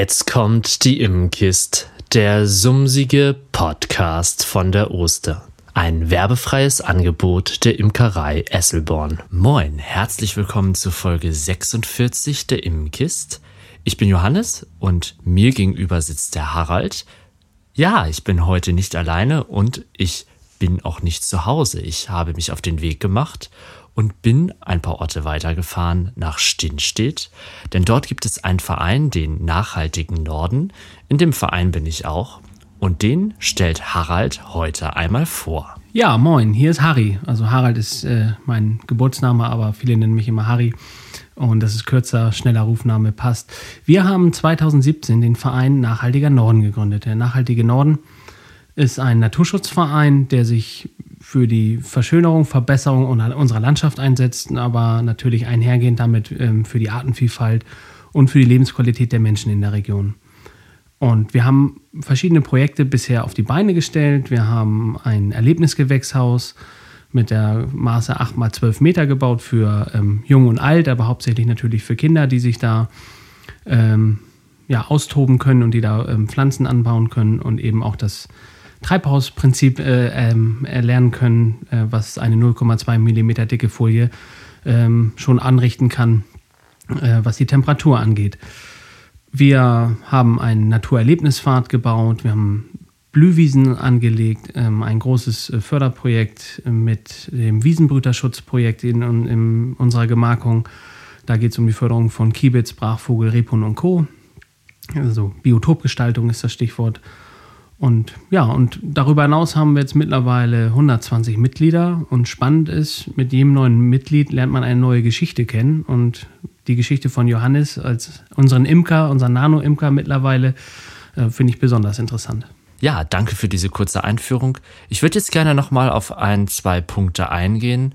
Jetzt kommt die Immenkist, der sumsige Podcast von der Oster. Ein werbefreies Angebot der Imkerei Esselborn. Moin, herzlich willkommen zu Folge 46 der Immenkist. Ich bin Johannes und mir gegenüber sitzt der Harald. Ja, ich bin heute nicht alleine und ich bin auch nicht zu Hause. Ich habe mich auf den Weg gemacht und bin ein paar Orte weitergefahren nach Stinnstedt, denn dort gibt es einen Verein, den Nachhaltigen Norden. In dem Verein bin ich auch und den stellt Harald heute einmal vor. Ja, moin, hier ist Harry. Also Harald ist äh, mein Geburtsname, aber viele nennen mich immer Harry. Und das ist kürzer, schneller Rufname, passt. Wir haben 2017 den Verein Nachhaltiger Norden gegründet. Der Nachhaltige Norden ist ein Naturschutzverein, der sich für die Verschönerung, Verbesserung unserer Landschaft einsetzt, aber natürlich einhergehend damit ähm, für die Artenvielfalt und für die Lebensqualität der Menschen in der Region. Und wir haben verschiedene Projekte bisher auf die Beine gestellt. Wir haben ein Erlebnisgewächshaus mit der Maße 8 x 12 Meter gebaut für ähm, Jung und Alt, aber hauptsächlich natürlich für Kinder, die sich da ähm, ja, austoben können und die da ähm, Pflanzen anbauen können und eben auch das Treibhausprinzip äh, ähm, erlernen können, äh, was eine 0,2 mm dicke Folie ähm, schon anrichten kann, äh, was die Temperatur angeht. Wir haben einen Naturerlebnispfad gebaut, wir haben Blühwiesen angelegt, ähm, ein großes äh, Förderprojekt mit dem Wiesenbrüterschutzprojekt in, in unserer Gemarkung. Da geht es um die Förderung von Kiebitz, Brachvogel, Rebhund und Co. Also Biotopgestaltung ist das Stichwort. Und ja, und darüber hinaus haben wir jetzt mittlerweile 120 Mitglieder. Und spannend ist, mit jedem neuen Mitglied lernt man eine neue Geschichte kennen. Und die Geschichte von Johannes als unseren Imker, unseren Nano-Imker mittlerweile, äh, finde ich besonders interessant. Ja, danke für diese kurze Einführung. Ich würde jetzt gerne nochmal auf ein, zwei Punkte eingehen.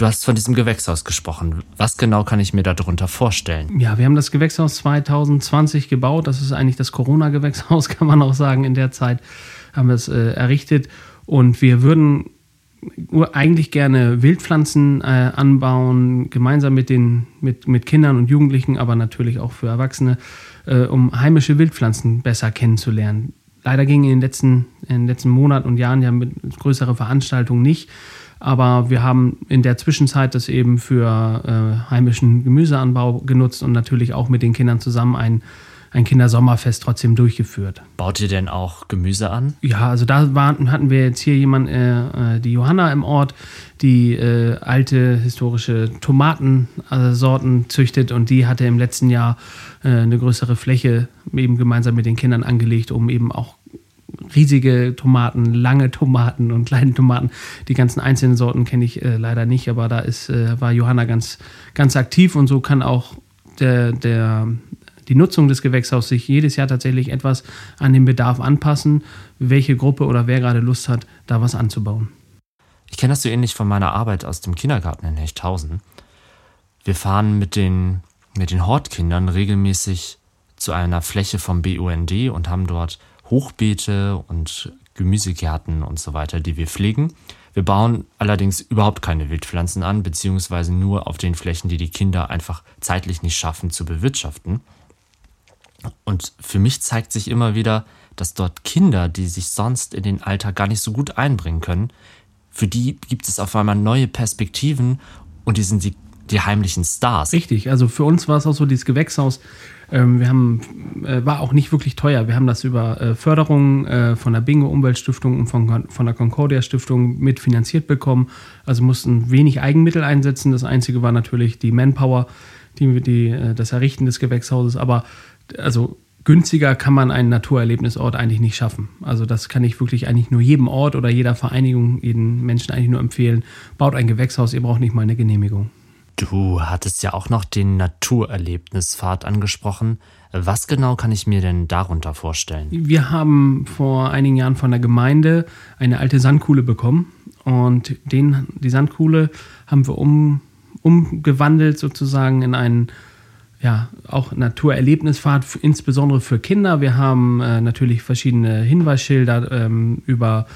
Du hast von diesem Gewächshaus gesprochen. Was genau kann ich mir darunter vorstellen? Ja, wir haben das Gewächshaus 2020 gebaut. Das ist eigentlich das Corona-Gewächshaus, kann man auch sagen. In der Zeit haben wir es äh, errichtet. Und wir würden eigentlich gerne Wildpflanzen äh, anbauen, gemeinsam mit, den, mit, mit Kindern und Jugendlichen, aber natürlich auch für Erwachsene, äh, um heimische Wildpflanzen besser kennenzulernen. Leider ging in den letzten, in den letzten Monaten und Jahren ja mit größere Veranstaltungen nicht. Aber wir haben in der Zwischenzeit das eben für äh, heimischen Gemüseanbau genutzt und natürlich auch mit den Kindern zusammen ein, ein Kindersommerfest trotzdem durchgeführt. Baut ihr denn auch Gemüse an? Ja, also da waren, hatten wir jetzt hier jemanden, äh, äh, die Johanna im Ort, die äh, alte historische Tomatensorten züchtet und die hatte im letzten Jahr äh, eine größere Fläche eben gemeinsam mit den Kindern angelegt, um eben auch riesige Tomaten, lange Tomaten und kleine Tomaten. Die ganzen einzelnen Sorten kenne ich äh, leider nicht, aber da ist, äh, war Johanna ganz, ganz aktiv und so kann auch der, der, die Nutzung des Gewächshauses sich jedes Jahr tatsächlich etwas an den Bedarf anpassen, welche Gruppe oder wer gerade Lust hat, da was anzubauen. Ich kenne das so ähnlich von meiner Arbeit aus dem Kindergarten in Hechthausen. Wir fahren mit den, mit den Hortkindern regelmäßig zu einer Fläche vom BUND und haben dort Hochbeete und Gemüsegärten und so weiter, die wir pflegen. Wir bauen allerdings überhaupt keine Wildpflanzen an, beziehungsweise nur auf den Flächen, die die Kinder einfach zeitlich nicht schaffen zu bewirtschaften. Und für mich zeigt sich immer wieder, dass dort Kinder, die sich sonst in den Alltag gar nicht so gut einbringen können, für die gibt es auf einmal neue Perspektiven und die sind die, die heimlichen Stars. Richtig, also für uns war es auch so, dieses Gewächshaus wir haben, äh, war auch nicht wirklich teuer. Wir haben das über äh, Förderung äh, von der Bingo Umweltstiftung und von, von der Concordia Stiftung mitfinanziert bekommen. Also mussten wenig Eigenmittel einsetzen. Das Einzige war natürlich die Manpower, die, die, das Errichten des Gewächshauses. Aber also günstiger kann man einen Naturerlebnisort eigentlich nicht schaffen. Also das kann ich wirklich eigentlich nur jedem Ort oder jeder Vereinigung, jeden Menschen eigentlich nur empfehlen. Baut ein Gewächshaus, ihr braucht nicht mal eine Genehmigung. Du hattest ja auch noch den Naturerlebnispfad angesprochen. Was genau kann ich mir denn darunter vorstellen? Wir haben vor einigen Jahren von der Gemeinde eine alte Sandkuhle bekommen und den, die Sandkuhle haben wir um, umgewandelt sozusagen in einen ja, auch Naturerlebnispfad, insbesondere für Kinder. Wir haben äh, natürlich verschiedene Hinweisschilder ähm, über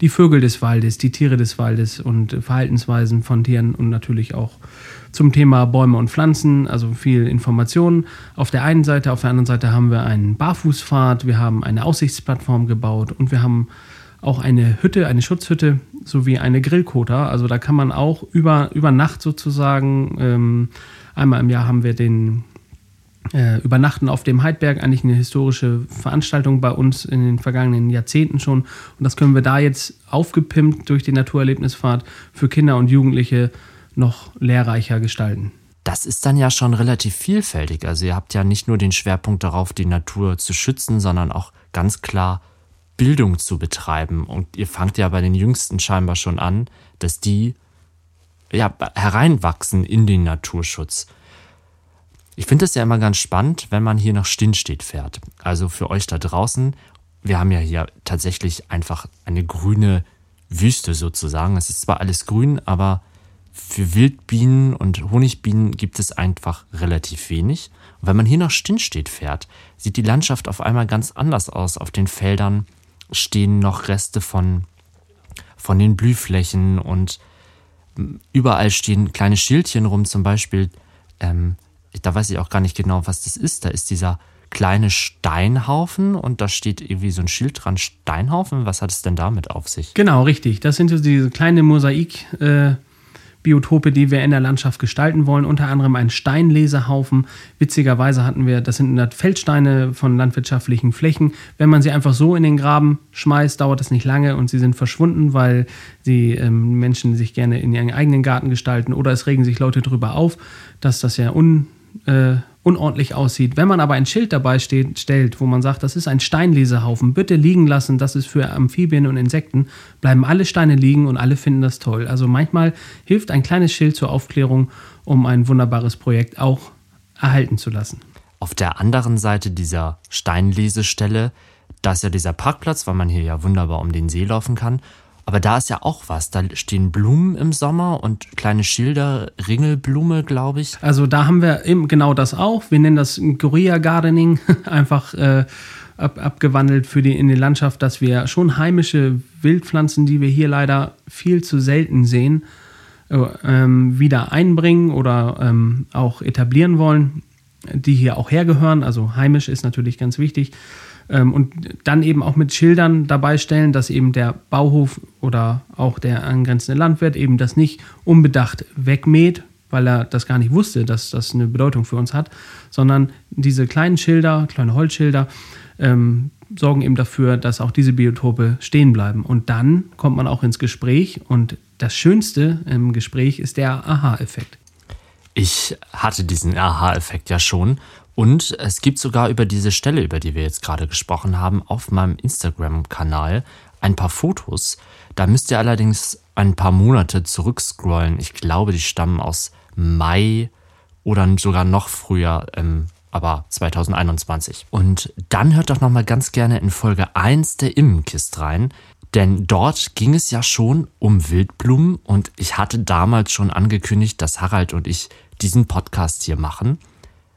die Vögel des Waldes, die Tiere des Waldes und Verhaltensweisen von Tieren und natürlich auch zum Thema Bäume und Pflanzen, also viel Informationen. Auf der einen Seite, auf der anderen Seite haben wir einen Barfußpfad, wir haben eine Aussichtsplattform gebaut und wir haben auch eine Hütte, eine Schutzhütte sowie eine Grillkota. Also da kann man auch über, über Nacht sozusagen, ähm, einmal im Jahr haben wir den äh, Übernachten auf dem Heidberg, eigentlich eine historische Veranstaltung bei uns in den vergangenen Jahrzehnten schon. Und das können wir da jetzt aufgepimpt durch die Naturerlebnisfahrt für Kinder und Jugendliche noch lehrreicher gestalten. Das ist dann ja schon relativ vielfältig. Also ihr habt ja nicht nur den Schwerpunkt darauf, die Natur zu schützen, sondern auch ganz klar Bildung zu betreiben. Und ihr fangt ja bei den Jüngsten scheinbar schon an, dass die ja, hereinwachsen in den Naturschutz. Ich finde es ja immer ganz spannend, wenn man hier nach Stinnstedt fährt. Also für euch da draußen, wir haben ja hier tatsächlich einfach eine grüne Wüste sozusagen. Es ist zwar alles grün, aber für Wildbienen und Honigbienen gibt es einfach relativ wenig. Und wenn man hier nach Stinnstedt fährt, sieht die Landschaft auf einmal ganz anders aus. Auf den Feldern stehen noch Reste von, von den Blühflächen und überall stehen kleine Schildchen rum, zum Beispiel ähm, da weiß ich auch gar nicht genau, was das ist. Da ist dieser kleine Steinhaufen und da steht irgendwie so ein Schild dran, Steinhaufen. Was hat es denn damit auf sich? Genau, richtig. Das sind so diese kleinen Mosaik. Äh die wir in der Landschaft gestalten wollen. Unter anderem ein Steinleserhaufen. Witzigerweise hatten wir, das sind Feldsteine von landwirtschaftlichen Flächen. Wenn man sie einfach so in den Graben schmeißt, dauert das nicht lange und sie sind verschwunden, weil die ähm, Menschen sich gerne in ihren eigenen Garten gestalten oder es regen sich Leute darüber auf, dass das ja un äh, unordentlich aussieht. Wenn man aber ein Schild dabei steht, stellt, wo man sagt, das ist ein Steinlesehaufen, bitte liegen lassen, das ist für Amphibien und Insekten, bleiben alle Steine liegen und alle finden das toll. Also manchmal hilft ein kleines Schild zur Aufklärung, um ein wunderbares Projekt auch erhalten zu lassen. Auf der anderen Seite dieser Steinlesestelle, da ist ja dieser Parkplatz, weil man hier ja wunderbar um den See laufen kann. Aber da ist ja auch was. Da stehen Blumen im Sommer und kleine Schilder, Ringelblume, glaube ich. Also da haben wir eben genau das auch. Wir nennen das Guerilla Gardening, einfach äh, ab, abgewandelt für die in die Landschaft, dass wir schon heimische Wildpflanzen, die wir hier leider viel zu selten sehen, äh, ähm, wieder einbringen oder ähm, auch etablieren wollen, die hier auch hergehören. Also heimisch ist natürlich ganz wichtig. Ähm, und dann eben auch mit Schildern dabei stellen, dass eben der Bauhof oder auch der angrenzende Landwirt eben das nicht unbedacht wegmäht, weil er das gar nicht wusste, dass das eine Bedeutung für uns hat, sondern diese kleinen Schilder, kleine Holzschilder, ähm, sorgen eben dafür, dass auch diese Biotope stehen bleiben. Und dann kommt man auch ins Gespräch und das Schönste im Gespräch ist der Aha-Effekt. Ich hatte diesen Aha-Effekt ja schon und es gibt sogar über diese Stelle, über die wir jetzt gerade gesprochen haben, auf meinem Instagram-Kanal ein paar Fotos. Da müsst ihr allerdings ein paar Monate zurückscrollen. Ich glaube, die stammen aus Mai oder sogar noch früher, ähm, aber 2021. Und dann hört doch noch mal ganz gerne in Folge 1 der Immenkist rein. Denn dort ging es ja schon um Wildblumen und ich hatte damals schon angekündigt, dass Harald und ich diesen Podcast hier machen.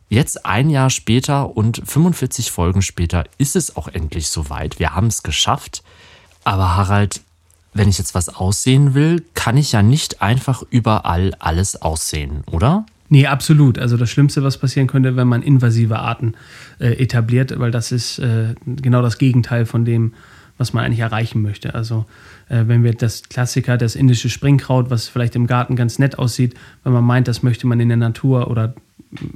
Jetzt ein Jahr später und 45 Folgen später ist es auch endlich soweit. Wir haben es geschafft. Aber Harald, wenn ich jetzt was aussehen will, kann ich ja nicht einfach überall alles aussehen, oder? Nee, absolut. Also das Schlimmste, was passieren könnte, wenn man invasive Arten äh, etabliert, weil das ist äh, genau das Gegenteil von dem, was man eigentlich erreichen möchte. Also äh, wenn wir das Klassiker, das indische Springkraut, was vielleicht im Garten ganz nett aussieht, wenn man meint, das möchte man in der Natur oder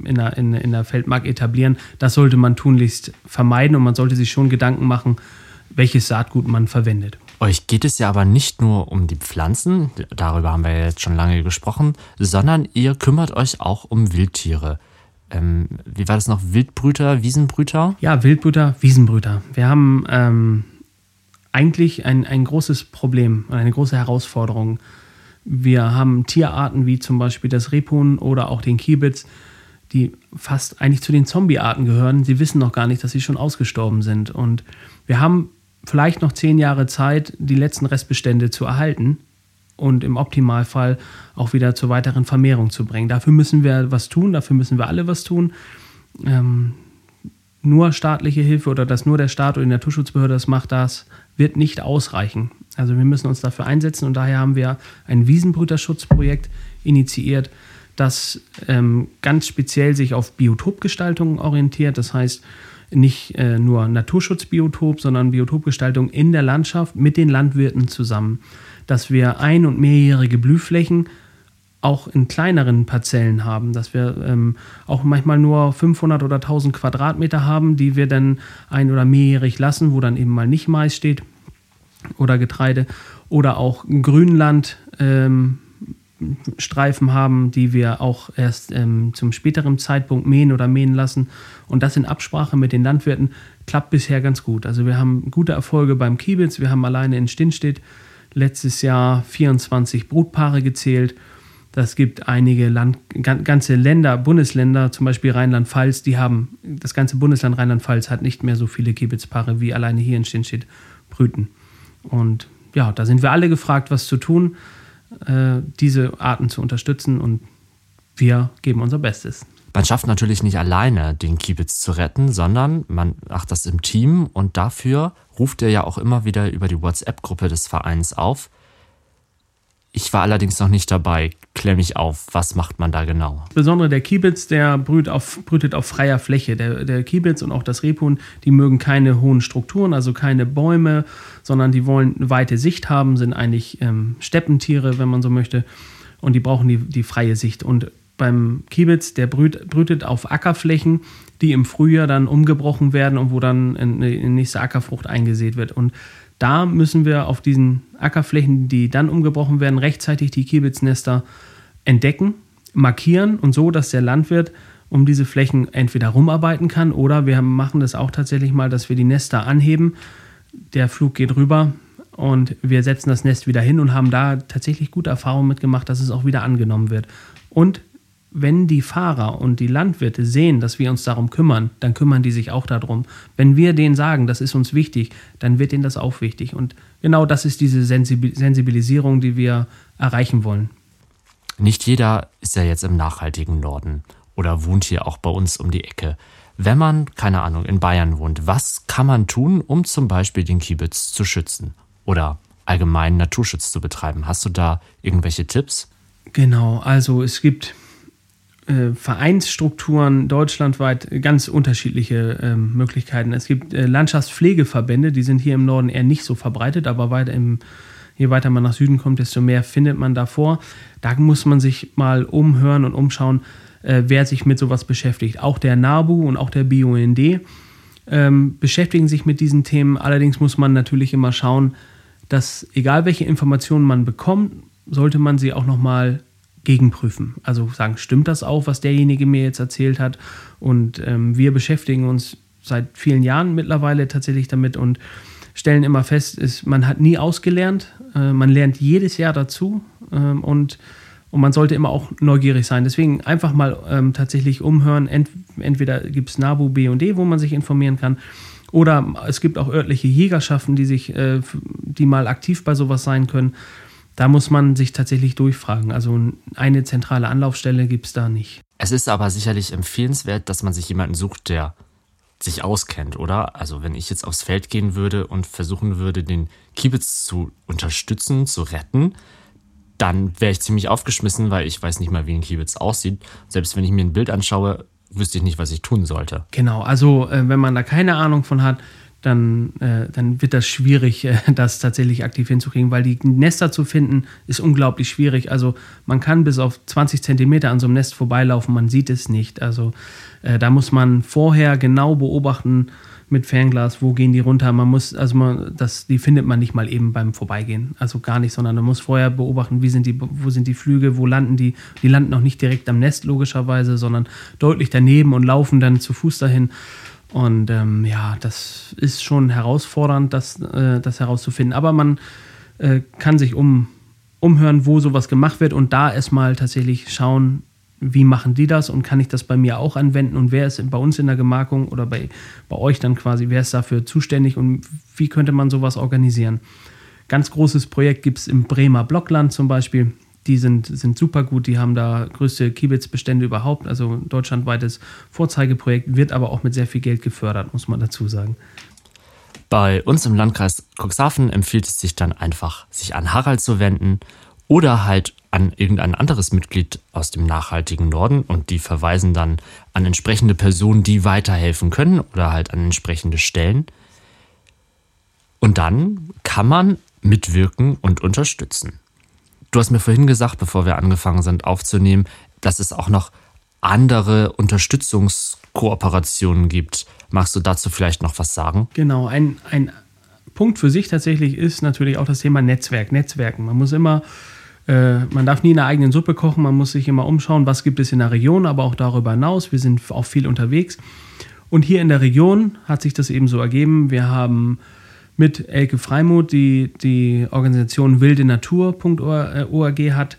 in der, in, in der Feldmark etablieren. Das sollte man tunlichst vermeiden und man sollte sich schon Gedanken machen, welches Saatgut man verwendet. Euch geht es ja aber nicht nur um die Pflanzen, darüber haben wir ja jetzt schon lange gesprochen, sondern ihr kümmert euch auch um Wildtiere. Ähm, wie war das noch? Wildbrüter, Wiesenbrüter? Ja, Wildbrüter, Wiesenbrüter. Wir haben ähm, eigentlich ein, ein großes Problem und eine große Herausforderung. Wir haben Tierarten wie zum Beispiel das Rebhuhn oder auch den Kiebitz, die fast eigentlich zu den Zombie-Arten gehören. Sie wissen noch gar nicht, dass sie schon ausgestorben sind. Und wir haben vielleicht noch zehn Jahre Zeit, die letzten Restbestände zu erhalten und im Optimalfall auch wieder zur weiteren Vermehrung zu bringen. Dafür müssen wir was tun, dafür müssen wir alle was tun. Ähm, nur staatliche Hilfe oder dass nur der Staat oder die Naturschutzbehörde das macht, das wird nicht ausreichen. Also wir müssen uns dafür einsetzen und daher haben wir ein Wiesenbrüterschutzprojekt initiiert, das ähm, ganz speziell sich auf Biotopgestaltung orientiert. Das heißt, nicht äh, nur Naturschutzbiotop, sondern Biotopgestaltung in der Landschaft mit den Landwirten zusammen. Dass wir ein- und mehrjährige Blühflächen auch in kleineren Parzellen haben, dass wir ähm, auch manchmal nur 500 oder 1000 Quadratmeter haben, die wir dann ein- oder mehrjährig lassen, wo dann eben mal nicht Mais steht oder Getreide oder auch Grünland ähm, haben, die wir auch erst ähm, zum späteren Zeitpunkt mähen oder mähen lassen. Und das in Absprache mit den Landwirten klappt bisher ganz gut. Also wir haben gute Erfolge beim Kiebitz. Wir haben alleine in Stinstedt letztes Jahr 24 Brutpaare gezählt das gibt einige Land, ganze Länder, Bundesländer, zum Beispiel Rheinland-Pfalz, die haben, das ganze Bundesland Rheinland-Pfalz hat nicht mehr so viele Kiebitzpaare wie alleine hier in Stinstedt brüten. Und ja, da sind wir alle gefragt, was zu tun, äh, diese Arten zu unterstützen und wir geben unser Bestes. Man schafft natürlich nicht alleine, den Kiebitz zu retten, sondern man macht das im Team und dafür ruft er ja auch immer wieder über die WhatsApp-Gruppe des Vereins auf. Ich war allerdings noch nicht dabei. Klär mich auf, was macht man da genau? Besondere der Kiebitz, der brüt auf, brütet auf freier Fläche. Der, der Kiebitz und auch das Rebhuhn, die mögen keine hohen Strukturen, also keine Bäume, sondern die wollen weite Sicht haben, sind eigentlich ähm, Steppentiere, wenn man so möchte. Und die brauchen die, die freie Sicht. Und beim Kiebitz, der brüt, brütet auf Ackerflächen, die im Frühjahr dann umgebrochen werden und wo dann eine nächste Ackerfrucht eingesät wird. Und da müssen wir auf diesen Ackerflächen, die dann umgebrochen werden, rechtzeitig die Kiebitznester entdecken, markieren und so, dass der Landwirt um diese Flächen entweder rumarbeiten kann oder wir machen das auch tatsächlich mal, dass wir die Nester anheben. Der Flug geht rüber und wir setzen das Nest wieder hin und haben da tatsächlich gute Erfahrungen mitgemacht, dass es auch wieder angenommen wird. Und wenn die Fahrer und die Landwirte sehen, dass wir uns darum kümmern, dann kümmern die sich auch darum. Wenn wir denen sagen, das ist uns wichtig, dann wird ihnen das auch wichtig. Und genau das ist diese Sensibilisierung, die wir erreichen wollen. Nicht jeder ist ja jetzt im nachhaltigen Norden oder wohnt hier auch bei uns um die Ecke. Wenn man, keine Ahnung, in Bayern wohnt, was kann man tun, um zum Beispiel den Kiebitz zu schützen oder allgemein Naturschutz zu betreiben? Hast du da irgendwelche Tipps? Genau, also es gibt äh, Vereinsstrukturen deutschlandweit ganz unterschiedliche äh, Möglichkeiten. Es gibt äh, Landschaftspflegeverbände, die sind hier im Norden eher nicht so verbreitet, aber weiter im, je weiter man nach Süden kommt, desto mehr findet man davor. Da muss man sich mal umhören und umschauen, äh, wer sich mit sowas beschäftigt. Auch der NABU und auch der BUND ähm, beschäftigen sich mit diesen Themen. Allerdings muss man natürlich immer schauen, dass egal welche Informationen man bekommt, sollte man sie auch nochmal gegenprüfen. Also sagen, stimmt das auch, was derjenige mir jetzt erzählt hat? Und ähm, wir beschäftigen uns seit vielen Jahren mittlerweile tatsächlich damit und stellen immer fest, ist, man hat nie ausgelernt, äh, man lernt jedes Jahr dazu ähm, und, und man sollte immer auch neugierig sein. Deswegen einfach mal ähm, tatsächlich umhören. Ent, entweder gibt es NABU, BD, wo man sich informieren kann, oder es gibt auch örtliche Jägerschaften, die sich, äh, die mal aktiv bei sowas sein können da muss man sich tatsächlich durchfragen. Also eine zentrale Anlaufstelle gibt es da nicht. Es ist aber sicherlich empfehlenswert, dass man sich jemanden sucht, der sich auskennt, oder? Also wenn ich jetzt aufs Feld gehen würde und versuchen würde, den Kiebitz zu unterstützen, zu retten, dann wäre ich ziemlich aufgeschmissen, weil ich weiß nicht mal, wie ein Kiebitz aussieht. Selbst wenn ich mir ein Bild anschaue, wüsste ich nicht, was ich tun sollte. Genau, also äh, wenn man da keine Ahnung von hat, dann, äh, dann wird das schwierig, äh, das tatsächlich aktiv hinzukriegen, weil die Nester zu finden ist unglaublich schwierig. Also man kann bis auf 20 Zentimeter an so einem Nest vorbeilaufen, man sieht es nicht. Also äh, da muss man vorher genau beobachten mit Fernglas, wo gehen die runter. Man muss, also man, das, die findet man nicht mal eben beim Vorbeigehen. Also gar nicht, sondern man muss vorher beobachten, wie sind die, wo sind die Flüge, wo landen die. Die landen auch nicht direkt am Nest logischerweise, sondern deutlich daneben und laufen dann zu Fuß dahin. Und ähm, ja, das ist schon herausfordernd, das, äh, das herauszufinden. Aber man äh, kann sich um, umhören, wo sowas gemacht wird und da erstmal tatsächlich schauen, wie machen die das und kann ich das bei mir auch anwenden und wer ist bei uns in der Gemarkung oder bei, bei euch dann quasi, wer ist dafür zuständig und wie könnte man sowas organisieren. Ganz großes Projekt gibt es im Bremer Blockland zum Beispiel. Die sind, sind super gut, die haben da größte Kiebitzbestände überhaupt, also deutschlandweites Vorzeigeprojekt, wird aber auch mit sehr viel Geld gefördert, muss man dazu sagen. Bei uns im Landkreis Cuxhaven empfiehlt es sich dann einfach, sich an Harald zu wenden oder halt an irgendein anderes Mitglied aus dem nachhaltigen Norden und die verweisen dann an entsprechende Personen, die weiterhelfen können oder halt an entsprechende Stellen. Und dann kann man mitwirken und unterstützen. Du hast mir vorhin gesagt, bevor wir angefangen sind aufzunehmen, dass es auch noch andere Unterstützungskooperationen gibt. Magst du dazu vielleicht noch was sagen? Genau, ein, ein Punkt für sich tatsächlich ist natürlich auch das Thema Netzwerk, Netzwerken. Man muss immer, äh, man darf nie in der eigenen Suppe kochen, man muss sich immer umschauen, was gibt es in der Region, aber auch darüber hinaus. Wir sind auch viel unterwegs. Und hier in der Region hat sich das eben so ergeben. Wir haben mit Elke Freimuth, die die Organisation wildenatur.org hat,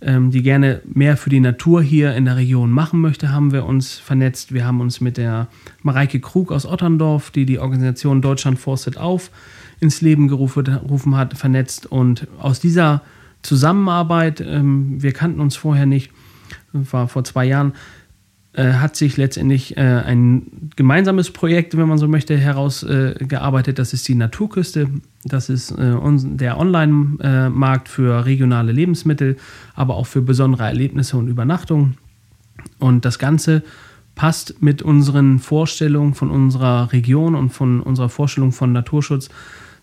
ähm, die gerne mehr für die Natur hier in der Region machen möchte, haben wir uns vernetzt. Wir haben uns mit der Mareike Krug aus Otterndorf, die die Organisation Deutschland forstet auf, ins Leben gerufen hat, vernetzt. Und aus dieser Zusammenarbeit, ähm, wir kannten uns vorher nicht, war vor zwei Jahren, hat sich letztendlich äh, ein gemeinsames Projekt, wenn man so möchte, herausgearbeitet. das ist die Naturküste. Das ist äh, der Online-Markt für regionale Lebensmittel, aber auch für besondere Erlebnisse und Übernachtungen. Und das Ganze passt mit unseren Vorstellungen von unserer Region und von unserer Vorstellung von Naturschutz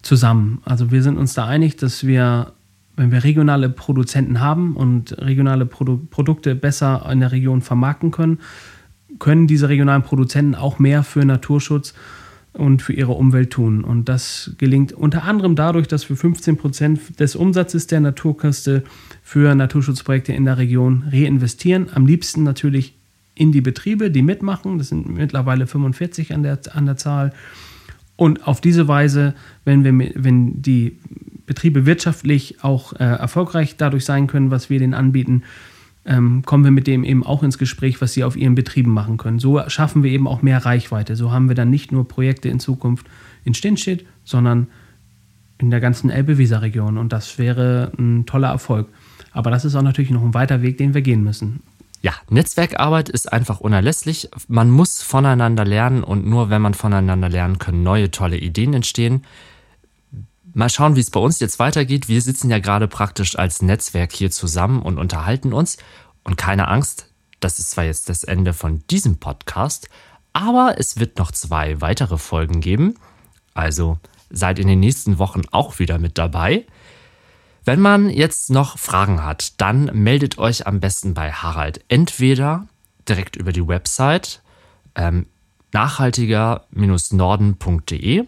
zusammen. Also wir sind uns da einig, dass wir wenn wir regionale Produzenten haben und regionale Produ Produkte besser in der Region vermarkten können, können diese regionalen Produzenten auch mehr für Naturschutz und für ihre Umwelt tun. Und das gelingt unter anderem dadurch, dass wir 15 Prozent des Umsatzes der Naturküste für Naturschutzprojekte in der Region reinvestieren. Am liebsten natürlich in die Betriebe, die mitmachen. Das sind mittlerweile 45 an der, an der Zahl. Und auf diese Weise, wenn, wir, wenn die Betriebe wirtschaftlich auch äh, erfolgreich dadurch sein können, was wir denen anbieten, ähm, kommen wir mit dem eben auch ins Gespräch, was sie auf ihren Betrieben machen können. So schaffen wir eben auch mehr Reichweite. So haben wir dann nicht nur Projekte in Zukunft in Stinstedt, sondern in der ganzen Elbe-Weser-Region. Und das wäre ein toller Erfolg. Aber das ist auch natürlich noch ein weiter Weg, den wir gehen müssen. Ja, Netzwerkarbeit ist einfach unerlässlich. Man muss voneinander lernen und nur wenn man voneinander lernen, können neue tolle Ideen entstehen. Mal schauen, wie es bei uns jetzt weitergeht. Wir sitzen ja gerade praktisch als Netzwerk hier zusammen und unterhalten uns. Und keine Angst, das ist zwar jetzt das Ende von diesem Podcast, aber es wird noch zwei weitere Folgen geben. Also seid in den nächsten Wochen auch wieder mit dabei. Wenn man jetzt noch Fragen hat, dann meldet euch am besten bei Harald. Entweder direkt über die Website ähm, nachhaltiger-norden.de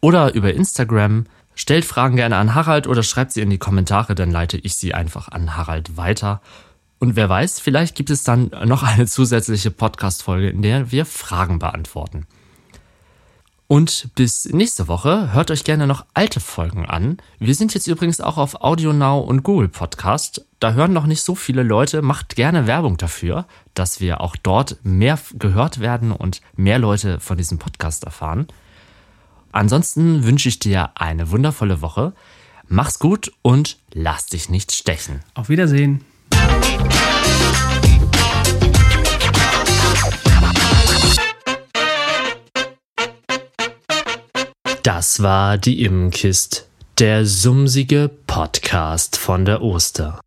oder über Instagram. Stellt Fragen gerne an Harald oder schreibt sie in die Kommentare, dann leite ich sie einfach an Harald weiter. Und wer weiß, vielleicht gibt es dann noch eine zusätzliche Podcast-Folge, in der wir Fragen beantworten. Und bis nächste Woche hört euch gerne noch alte Folgen an. Wir sind jetzt übrigens auch auf AudioNow und Google Podcast. Da hören noch nicht so viele Leute. Macht gerne Werbung dafür, dass wir auch dort mehr gehört werden und mehr Leute von diesem Podcast erfahren. Ansonsten wünsche ich dir eine wundervolle Woche. Mach's gut und lass dich nicht stechen. Auf Wiedersehen. Das war die Immenkist, der sumsige Podcast von der Oster.